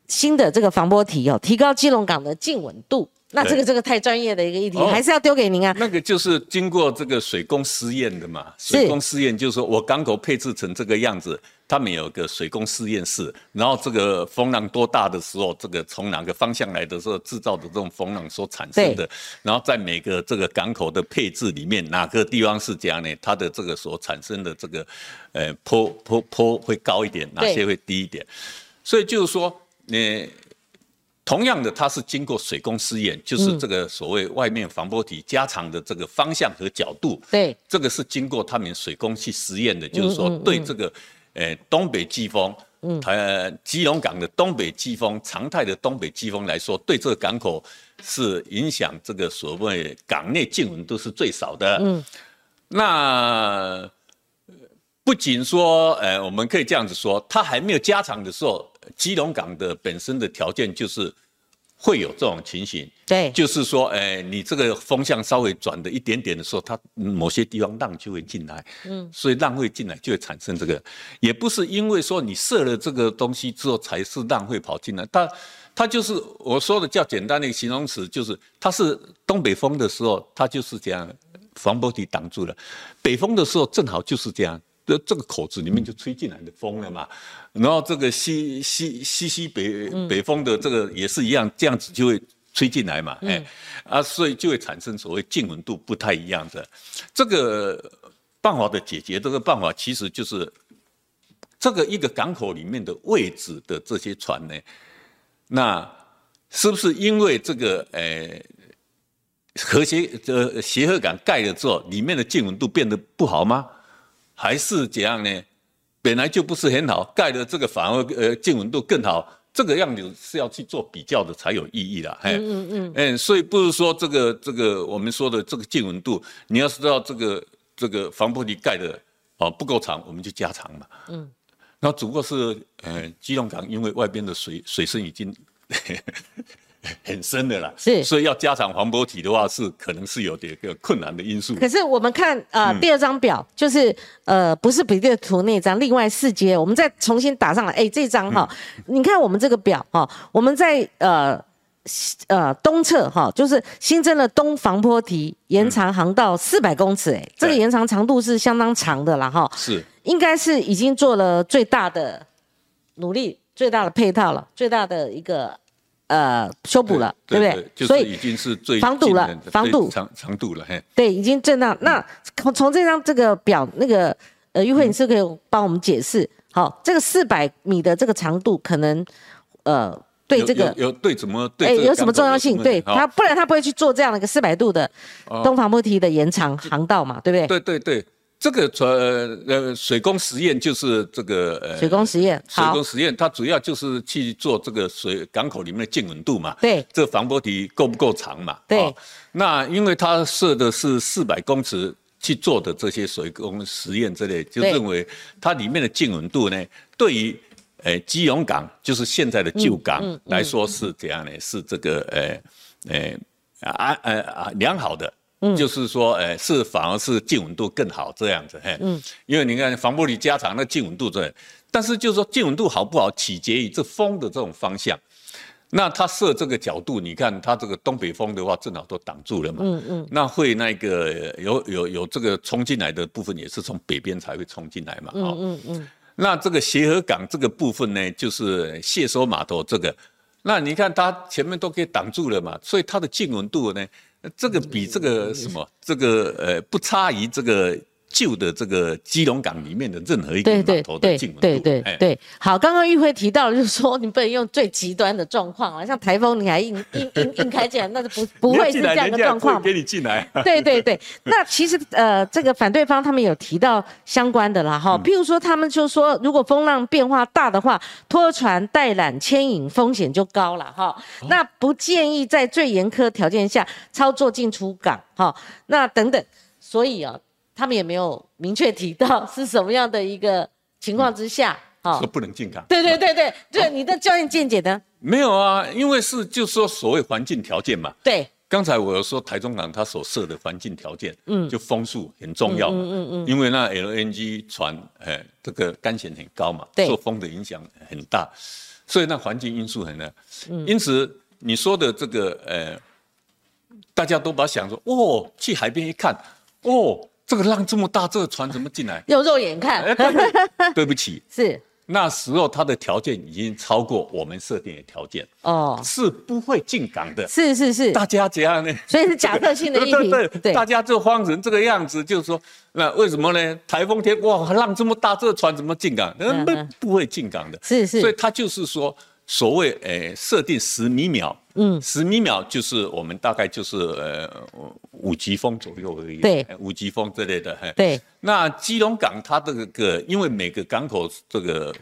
新的这个防波堤哦，提高基隆港的静稳度。那这个对这个太专业的一个议题，哦还是要丢给您啊。那个就是经过这个水工试验的嘛。水工试验就是说我港口配置成这个样子，他们有个水工试验室，然后这个风浪多大的时候，这个从哪个方向来的时候制造的这种风浪所产生的，然后在每个这个港口的配置里面，哪个地方是这样呢？它的这个所产生的这个呃坡坡坡会高一点，哪些会低一点？所以就是说，你。同样的，它是经过水工试验，就是这个所谓外面防波堤加长的这个方向和角度，对，这个是经过他们水工去实验的，就是说对这个呃东北季风，台基隆港的东北季风，常态的东北季风来说，对这个港口是影响这个所谓港内静稳度是最少的。嗯，那呃不仅说，呃，我们可以这样子说，它还没有加长的时候，基隆港的本身的条件就是会有这种情形。对，就是说，哎、你这个风向稍微转的一点点的时候，它嗯某些地方浪就会进来，嗯，所以浪会进来就会产生这个，也不是因为说你设了这个东西之后才是浪会跑进来，它它就是我说的较简单的一个形容词，就是它是东北风的时候，它就是这样，防波堤挡住了；北风的时候正好就是这样。这这个口子里面就吹进来的风了嘛，然后这个西西西西北北风的这个也是一样，这样子就会吹进来嘛，哎，啊，所以就会产生所谓静稳度不太一样的。这个办法的解决。这个办法其实就是这个一个港口里面的位置的这些船呢，那是不是因为这个呃和谐呃协和港盖了之后，里面的静稳度变得不好吗？还是怎样呢？本来就不是很好，盖的这个反而呃静稳度更好，这个样子是要去做比较的才有意义啦。嗯嗯嗯，哎，所以不是说这个这个我们说的这个静稳度，你要是知道这个这个防波堤盖的哦不够长，我们就加长嘛。嗯，然后只不过是呃基隆港因为外边的水水深已经 很深的啦，是。所以要加长防波堤的话，是可能是有点个困难的因素。可是我们看呃、嗯。第二张表，就是呃不是比例图那张，另外四阶，我们再重新打上来。哎，这张哈，嗯。你看我们这个表哈，我们在呃呃东侧哈，就是新增了东防坡堤，延长航道四百公尺，哎，这个延长长度是相当长的啦哈，是。应该是已经做了最大的努力、最大的配套了、最大的一个呃修补了，对不对？所以已经是最防堵了防堵长长度了，嘿。对，已经震荡。那从从这张这个表，那个呃，玉慧，你是可以帮我们解释？好，这个四百米的这个长度，可能呃，对这个有有对怎么对哎有什么重要性？对他，不然他不会去做这样的一个四百度的哦东防波堤的延长航道嘛，对不对？对对对，这个船呃水工实验就是这个呃水工实验，水工，实验，它主要就是去做这个水港口里面的静稳度嘛。对这个防波堤够不够长嘛？对哦那因为它设的是四百公尺去做的这些水工实验之类，就认为它里面的静稳度呢，对于呃基隆港，就是现在的旧港嗯来说是怎样呢？是这个呃呃啊呃啊良好的。就是说，哎，是反而是静稳度更好这样子，嘿，嗯，因为你看防波堤加长，那静稳度这，但是就是说静稳度好不好，取决于这风的这种方向。那它设这个角度，你看它这个东北风的话，正好都挡住了嘛，嗯嗯，那会那个有有有这个冲进来的部分，也是从北边才会冲进来嘛，嗯嗯嗯。那这个协和港这个部分呢，就是卸收码头这个，那你看它前面都给挡住了嘛，所以它的静稳度呢。这个比这个什么，这个呃不差于这个旧的这个基隆港里面的任何一个码头的进度。对对对对，好，刚刚玉辉提到就是说，你不能用最极端的状况啊，像台风你还硬硬硬硬 开进来，那是不不会是这样的状况。给你进来。对对对，那其实呃，这个反对方他们有提到相关的啦哈，譬如说他们就说，如果风浪变化大的话，拖船带缆牵引风险就高了哈。那不建议在最严苛条件下操作进出港哈。那等等，所以啊。他们也没有明确提到是什么样的一个情况之下，哈，说不能进港。对对对对，对你的教练见解呢？没有啊，因为是就说所谓环境条件嘛。对，刚才我有说台中港它所设的环境条件，嗯，就风速很重要，嗯嗯嗯，因为那 LNG 船，哎，这个干险很高嘛，受风的影响很大，所以那环境因素很呢，因此你说的这个，呃，大家都把想说，哦，去海边一看，哦。这个浪这么大，这个船怎么进来？用肉眼看。对不起，是那时候它的条件已经超过我们设定的条件哦，是不会进港的。是是是，大家这样呢？所以是假设性的。对对对，大家就慌成这个样子，就是说，那为什么呢？台风天哇，浪这么大，这个船怎么进港？那不不会进港的。是是，所以他就是说。所谓诶，设定十米秒，嗯，十米秒就是我们大概就是呃五级风左右而已，对，五级风之类的，对。那基隆港它这个，因为每个港口这个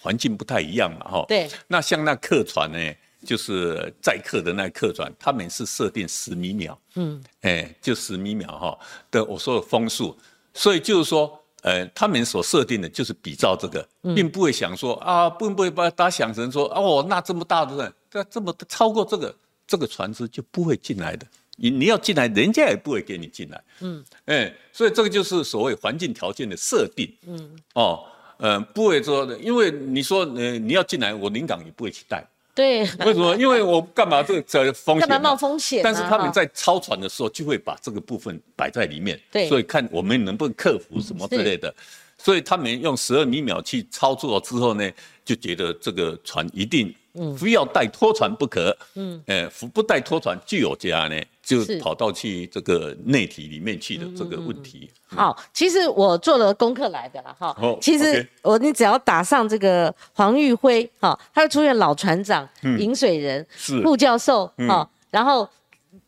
环境不太一样嘛，哈，对。那像那客船呢，就是载客的那客船，他们是设定十米秒，嗯，哎，就十米秒哈的我说的风速，所以就是说。呃，他们所设定的就是比照这个，并不会想说啊，不不会把大家想成说哦，那这么大的，这这么超过这个，这个船只就不会进来的。你你要进来，人家也不会给你进来。嗯，哎，所以这个就是所谓环境条件的设定。嗯，哦，呃，不会说的，因为你说呃你要进来，我临港也不会去带。对，为什么？因为我干嘛这这风险？干嘛冒风险？但是他们在超船的时候就会把这个部分摆在里面，对，所以看我们能不能克服什么之类的。所以他们用十二米秒去操作之后呢，就觉得这个船一定非要带拖船不可。嗯，哎，不带拖船就有家呢。就跑到去这个内体里面去的这个问题。好，其实我做了功课来的了哈。其实我你只要打上这个黄玉辉哈，他会出现老船长、饮水人、副教授哈，然后。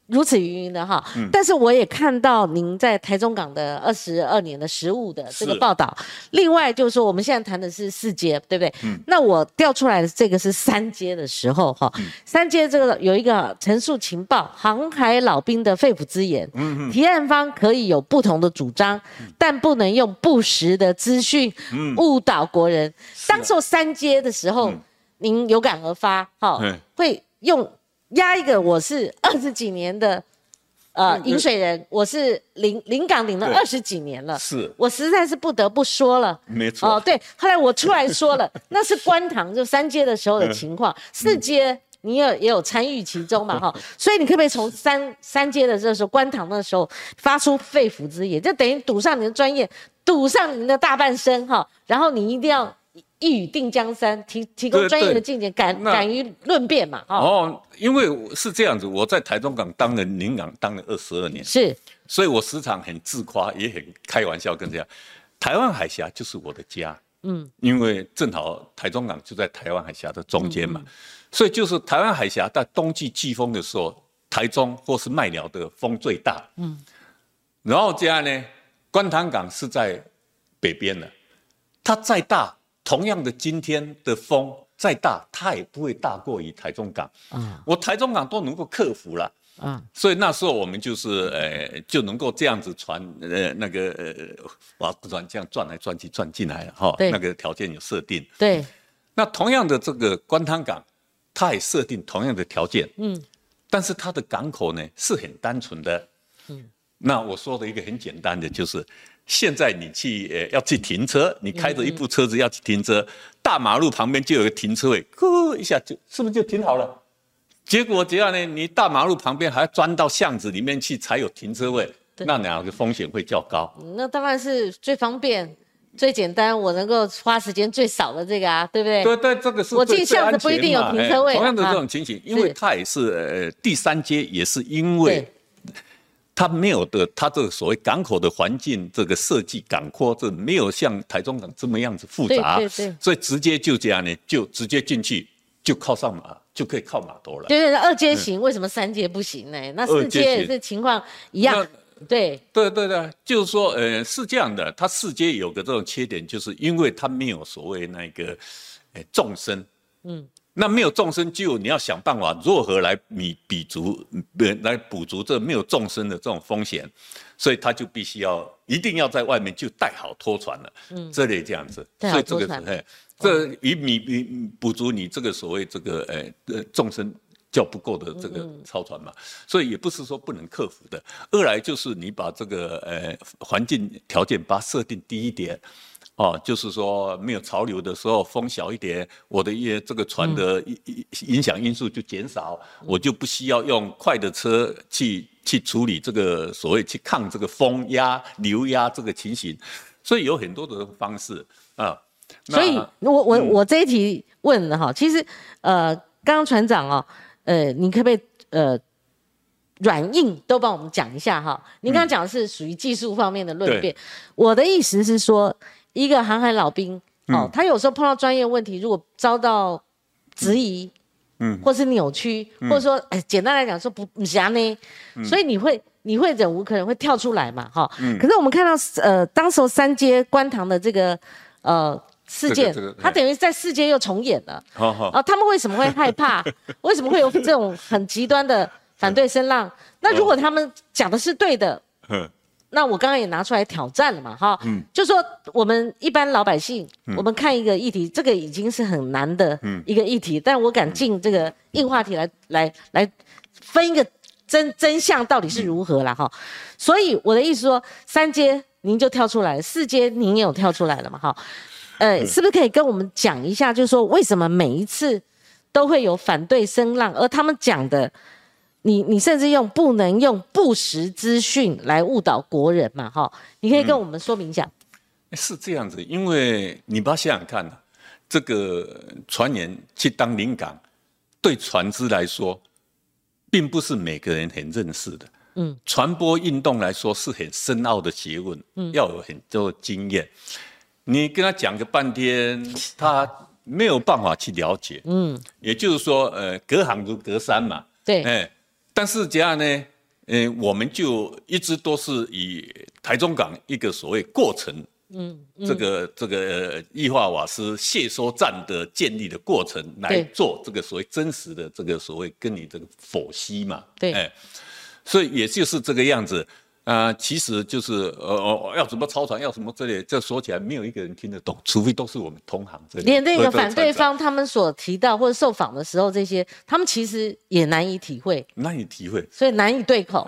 如此云云的哈，但是我也看到您在台中港的二十二年的实务的这个报道。另外就是说，我们现在谈的是四阶，对不对？嗯。那我调出来的这个是三阶的时候哈，三阶这个有一个陈述情报，航海老兵的肺腑之言。嗯提案方可以有不同的主张，但不能用不实的资讯误导国人。当做三阶的时候，您有感而发哈，会用。压一个，我是 二十几年的，呃，饮水人，我是临临港领了二十几年了，是。我实在是不得不说了，没错，哦，对，后来我出来说了，那是官塘就三阶的时候的情况，四阶你也也有参与其中嘛，哈，所以你可不可以从三三阶的这时候官塘的时候发出肺腑之言，就等于赌上你的专业，赌上你的大半生，哈，然后你一定要。一语定江山，提提供专业的见解，敢敢于论辩嘛？哦，因为是这样子，我在台中港当了临港当了二十二年，是，所以我时常很自夸，也很开玩笑跟这样，台湾海峡就是我的家，嗯，因为正好台中港就在台湾海峡的中间嘛，所以就是台湾海峡在冬季季风的时候，台中或是麦寮的风最大，嗯，然后这样呢，观塘港是在北边的，它再大。同样的，今天的风再大，它也不会大过于台中港。嗯，我台中港都能够克服了。嗯，所以那时候我们就是呃，就能够这样子传呃那个呃瓦不转这样转来转去转进来了哈。那个条件有设定。对。那同样的这个关滩港，它也设定同样的条件。嗯。但是它的港口呢是很单纯的。嗯。那我说的一个很简单的就是，现在你去呃要去停车，你开着一部车子要去停车，大马路旁边就有个停车位，呼一下就是不是就停好了？结果这样呢，你大马路旁边还要钻到巷子里面去才有停车位，那两个风险会较高。那当然是最方便、最简单，我能够花时间最少的这个啊，对不对？对对，这个是我进巷子不一定有停车位。同样的这种情形，因为它也是呃第三阶，也是因为它没有的，它这个所谓港口的环境这个设计港阔，这没有像台中港这么样子复杂，对对对，所以直接就这样呢，就直接进去就靠上马。就可以靠码头了。对对，二阶行，为什么三阶不行呢？那四阶也是情况一样。对对对对，就是说，呃，是这样的，它四阶有个这种缺点，就是因为它没有所谓那个，呃，纵深。嗯。那没有纵深，就你要想办法如何来弥比足，来补足这没有纵深的这种风险，所以他就必须要一定要在外面就带好拖船了。嗯。这类这样子。所以这个是。这以米米补足你这个所谓这个呃呃纵深较不够的这个超船嘛，所以也不是说不能克服的。二来就是你把这个呃环境条件把它设定低一点，哦，就是说没有潮流的时候风小一点，我的一这个船的影影响因素就减少，我就不需要用快的车去去处理这个所谓去抗这个风压流压这个情形，所以有很多的方式啊。所以，我我我这一题问了哈，其实，呃，刚刚船长哦，呃，你可不可以呃软硬都帮我们讲一下哈？您刚刚讲的是属于技术方面的论辩，我的意思是说，一个航海老兵哦，他有时候碰到专业问题，如果遭到质疑，嗯，或是扭曲，或者说，哎，简单来讲说不不行呢，所以你会你会忍无可忍，会跳出来嘛，哈，可是我们看到呃，当时候三阶观塘的这个呃。事件，他等于在世界又重演了。哦，他们为什么会害怕？为什么会有这种很极端的反对声浪？那如果他们讲的是对的，那我刚刚也拿出来挑战了嘛，哈，就说我们一般老百姓，我们看一个议题，这个已经是很难的一个议题，但我敢进这个硬话题来来来分一个真真相到底是如何了，哈。所以我的意思说，三阶您就跳出来，四阶您也有跳出来了嘛，哈。呃，是不是可以跟我们讲一下，就是说为什么每一次都会有反对声浪，而他们讲的，你你甚至用不能用不实资讯来误导国人嘛？哈，你可以跟我们说明一下。是这样子，因为你不要想想看呐，这个传言去当临港，对船只来说，并不是每个人很认识的。嗯，传播运动来说是很深奥的学问，嗯，要有很多经验。你跟他讲个半天，他没有办法去了解。嗯，也就是说，呃，隔行如隔山嘛。对。哎，但是这样呢，嗯，我们就一直都是以台中港一个所谓过程，嗯，这个这个液化瓦斯卸收站的建立的过程来做这个所谓真实的这个所谓跟你这个剖析嘛。对。哎，所以也就是这个样子。啊，其实就是呃呃，要怎么超船，要什么这类，这说起来没有一个人听得懂，除非都是我们同行这里。连那个反对方他们所提到或者受访的时候，这些他们其实也难以体会，难以体会，所以难以对口。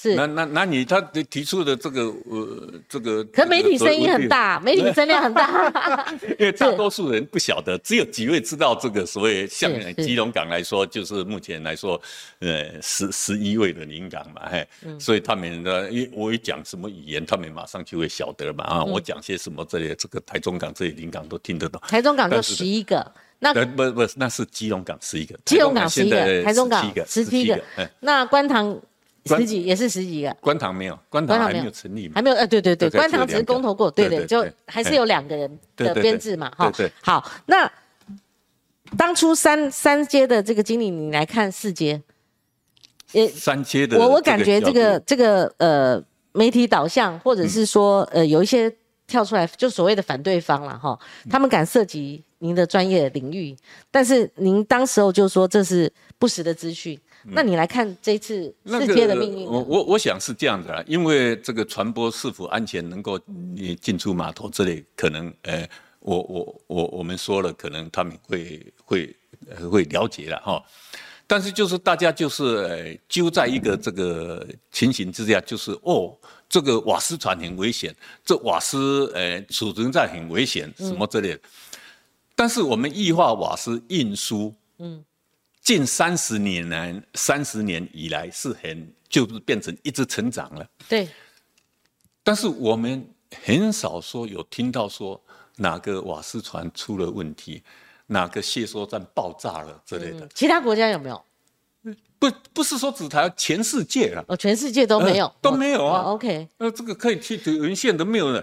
是，那那那你他提出的这个呃这个，可媒体声音很大，媒体声量很大，因为大多数人不晓得，只有几位知道这个所谓像基隆港来说，就是目前来说，呃十十一位的临港嘛，嘿，所以他们的一我一讲什么语言，他们马上就会晓得嘛啊，我讲些什么这些这个台中港这些临港都听得懂，台中港就十一个，那不不那是基隆港十一个，基隆港十一个，台中港十七个，那观塘。十几也是十几个，官塘没有，官塘还没有成立，还没有，呃，对对对，官塘只是公投过，对对，就还是有两个人的编制嘛，哈，好，那当初三三阶的这个经理，你来看四阶，呃，三阶的，我我感觉这个这个呃媒体导向，或者是说呃有一些跳出来，就所谓的反对方了哈，他们敢涉及您的专业领域，但是您当时候就说这是不实的资讯。那你来看这次世界的命运，我我我想是这样的，因为这个船舶是否安全，能够你进出码头之类，可能呃，我我我我们说了，可能他们会会会了解了哈。但是就是大家就是呃揪在一个这个情形之下，就是哦，这个瓦斯船很危险，这瓦斯呃储存在很危险，什么之类的。但是我们液化瓦斯运输，嗯，近三十年来，三十年以来是很就是变成一直成长了。对，但是我们很少说有听到说哪个瓦斯船出了问题，哪个卸缩站爆炸了之类的。其他国家有没有？不，不是说只台，全世界了，哦，全世界都没有，都没有啊。哦 OK，那这个可以去文献都没有了。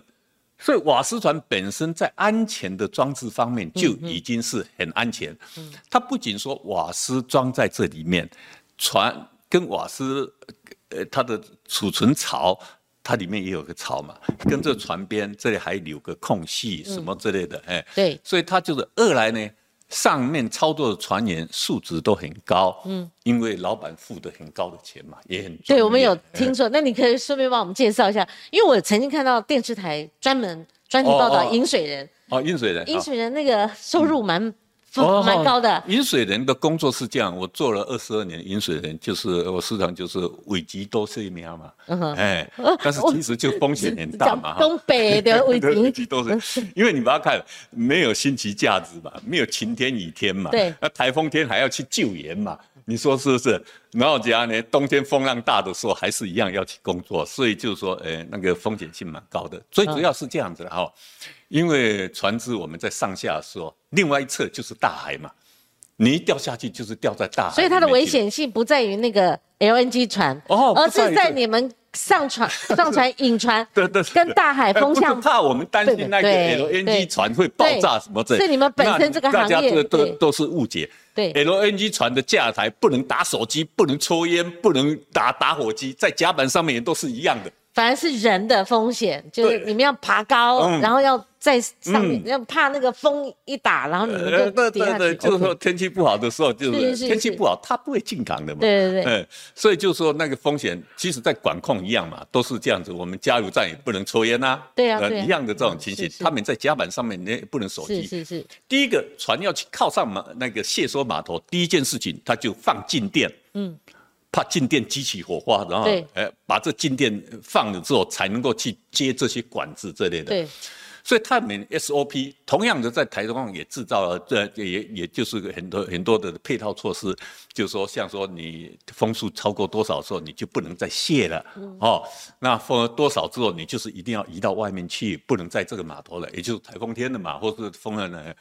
所以瓦斯船本身在安全的装置方面就已经是很安全。嗯。它不仅说瓦斯装在这里面，船跟瓦斯，呃，它的储存槽，它里面也有个槽嘛，跟这船边这里还留个空隙什么之类的，哎，对，所以它就是二来呢，上面操作的船员素质都很高，嗯，因为老板付的很高的钱嘛，也很对，我们有听说，那你可以顺便帮我们介绍一下，因为我曾经看到电视台专门专题报道饮水人，哦，饮水人，饮啊水人那个收入蛮哦蛮高的，饮水人的工作是这样，我做了二十二年饮水人，就是我时常就是危机多是一苗嘛，哎，但是其实就风险很大嘛，哈东北的位对危置，机都是，因为你不要看，没有星期假日嘛，没有晴天雨天嘛，对。那台风天还要去救援嘛，你说是不是？然后加呢，冬天风浪大的时候还是一样要去工作，所以就是说，呃，那个风险性蛮高的。最主要是这样子的哈，因为船只我们在上下的时候，另外一侧就是大海嘛，你一掉下去就是掉在大海所以它的危险性不在于那个 LNG 船，哦而是在你们上船 上船引船对对对跟大海风向怕我们担心那个 LNG 船会爆炸什么之类的，是你们本身这个行业那大家这都都是误解。对 LNG 船的架台不能打手机，不能抽烟，不能打打火机，在甲板上面也都是一样的。反而是人的风险，就是你们要爬高，嗯。然后要在上面，嗯。要怕那个风一打，然后你们呃，就对对。就是说天气不好的时候，就是天气不好，它不会进港的嘛。对对对嗯，所以就是说那个风险，其实在管控一样嘛，都是这样子。我们加油站也不能抽烟呐，呃对啊对啊。一样的这种情形是。是。他们在甲板上面你也不能手机，是是是，第一个船要去靠上码那个卸缩码头，第一件事情他就放静电，嗯，怕静电激起火花，然后对。哎把这静电放了之后，才能够去接这些管子这类的。对，所以他们 SOP 同样的在台中也制造了，这也也就是很多很多的配套措施，就是说像说你风速超过多少时候，你就不能再卸了，哦，那风多少之后，你就是一定要移到外面去，不能在这个码头了，也就是台风天的嘛，或是风了呢，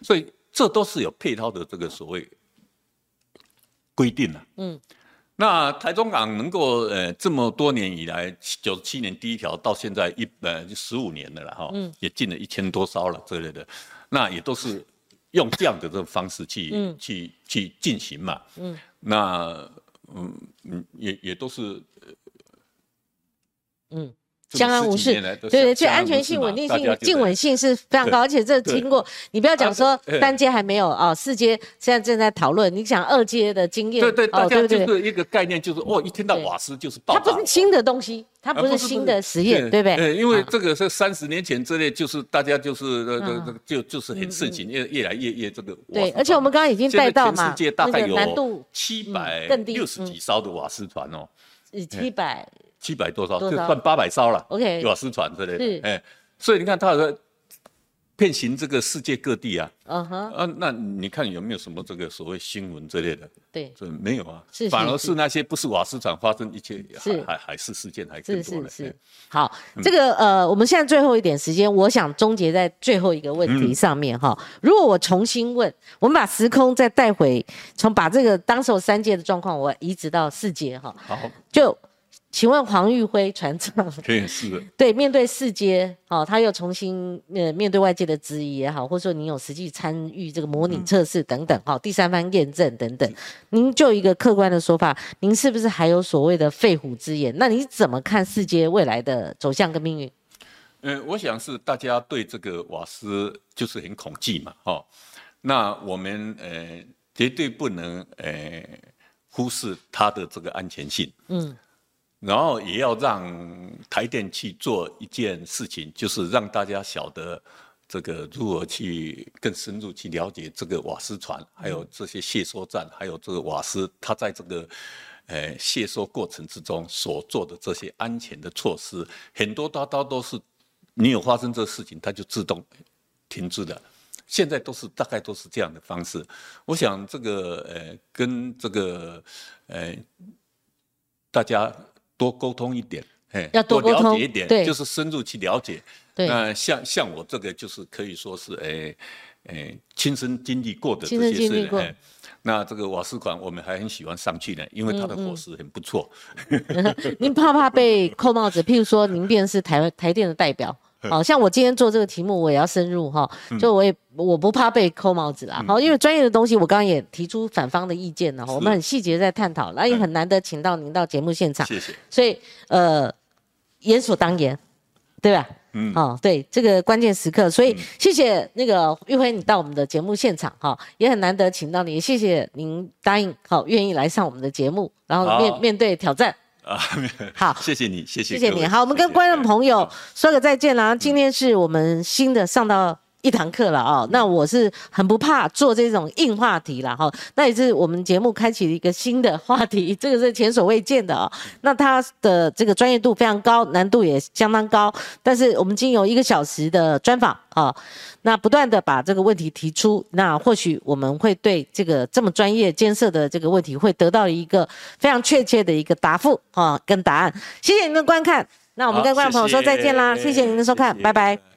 所以这都是有配套的这个所谓规定了、嗯。那台中港能够呃这么多年以来，九十七年第一条到现在一呃十五年了啦哈，嗯。也进了一千多艘了之类的，那也都是用这样的这种方式去、嗯。去去进行嘛，嗯，那嗯嗯也也都是嗯。相安无事对对，相所以安全性、稳定性、静稳性。是非常高，而且这经过你不要讲说单阶还没有哦，四阶现在正在讨论，你讲二阶的经验，对对，大哦，家？就是一个概念，就是哦，一听到瓦斯就是爆炸它。不是新的东西，它不啊是新的实验，对不对？对，因为啊这个是三十年前之类，就是大家就是呃这嗯这个就就是很盛行，越越来越越这个对，而且我们刚刚已经带到嘛世界，大那个概有难度七百更低六十几艘的瓦斯船哦，七百，七百多少？就算八百艘了。OK 瓦斯船之类是。的，哎，所以你看它说遍行这个世界各地啊，嗯哼，啊，那你看有没有什么这个所谓新闻之类的？对，这没有啊是，是反而是是。那些不是瓦斯厂发生一切是。还还还是事件还更多了。是是是。哎，好，这个呃，我们现在最后一点时间，我想终结在最后一个问题上面哈。如果我重新问，我们把时空再带回，从把这个当时候三届的状况，我移植到四届哈，好，就请问黄玉辉船长。对，面对四阶，哦，他又重新呃面对外界的质疑也好，或者说您有实际参与这个模拟测试等等，好、第三方验证等等，您就一个客观的说法，您是不是还有所谓的肺腑之言？那你怎么看世界未来的走向跟命运？嗯，我想是大家对这个瓦斯就是很恐惧嘛，哈、那我们呃绝对不能呃忽视它的这个安全性，嗯，然后也要让台电去做一件事情，就是让大家晓得这个如何去更深入去了解这个瓦斯船，还有这些卸收站，还有这个瓦斯，它在这个呃卸收过程之中所做的这些安全的措施，很多大刀都是你有发生这事情，它就自动停止的。现在都是大概都是这样的方式。我想这个呃跟这个呃大家多沟通一点，哎，要多了解一点，对，就是深入去了解。那像像我这个就是可以说是诶诶亲身经历过的这些事，那这个瓦斯馆我们还很喜欢上去呢，因为它的伙食很不错。您怕不怕被扣帽子？譬如说您便是台台电的代表，好像我今天做这个题目，我也要深入哈，就我也我不怕被扣帽子啦，好，因为专业的东西我刚刚也提出反方的意见了，我们很细节在探讨，那也很难得请到您到节目现场，谢谢。所以呃，言所当言，对吧？嗯，哦，对这个关键时刻，所以谢谢那个玉辉，你到我们的节目现场哈，也很难得请到你，谢谢您答应好愿意来上我们的节目，然后面面对挑战啊，好，谢谢你，谢谢，谢谢你，好，我们跟观众朋友说个再见啦，今天是我们新的上到。一堂课了啊，那我是很不怕做这种硬话题了哈，那也是我们节目开启了一个新的话题，这个是前所未见的啊。那它的这个专业度非常高，难度也相当高，但是我们经由一个小时的专访啊，那不断的把这个问题提出，那或许我们会对这个这么专业艰涩的这个问题会得到一个非常确切的一个答复啊跟答案。谢谢您的观看，那我们跟观众朋友说再见啦，谢谢您的收看，拜拜。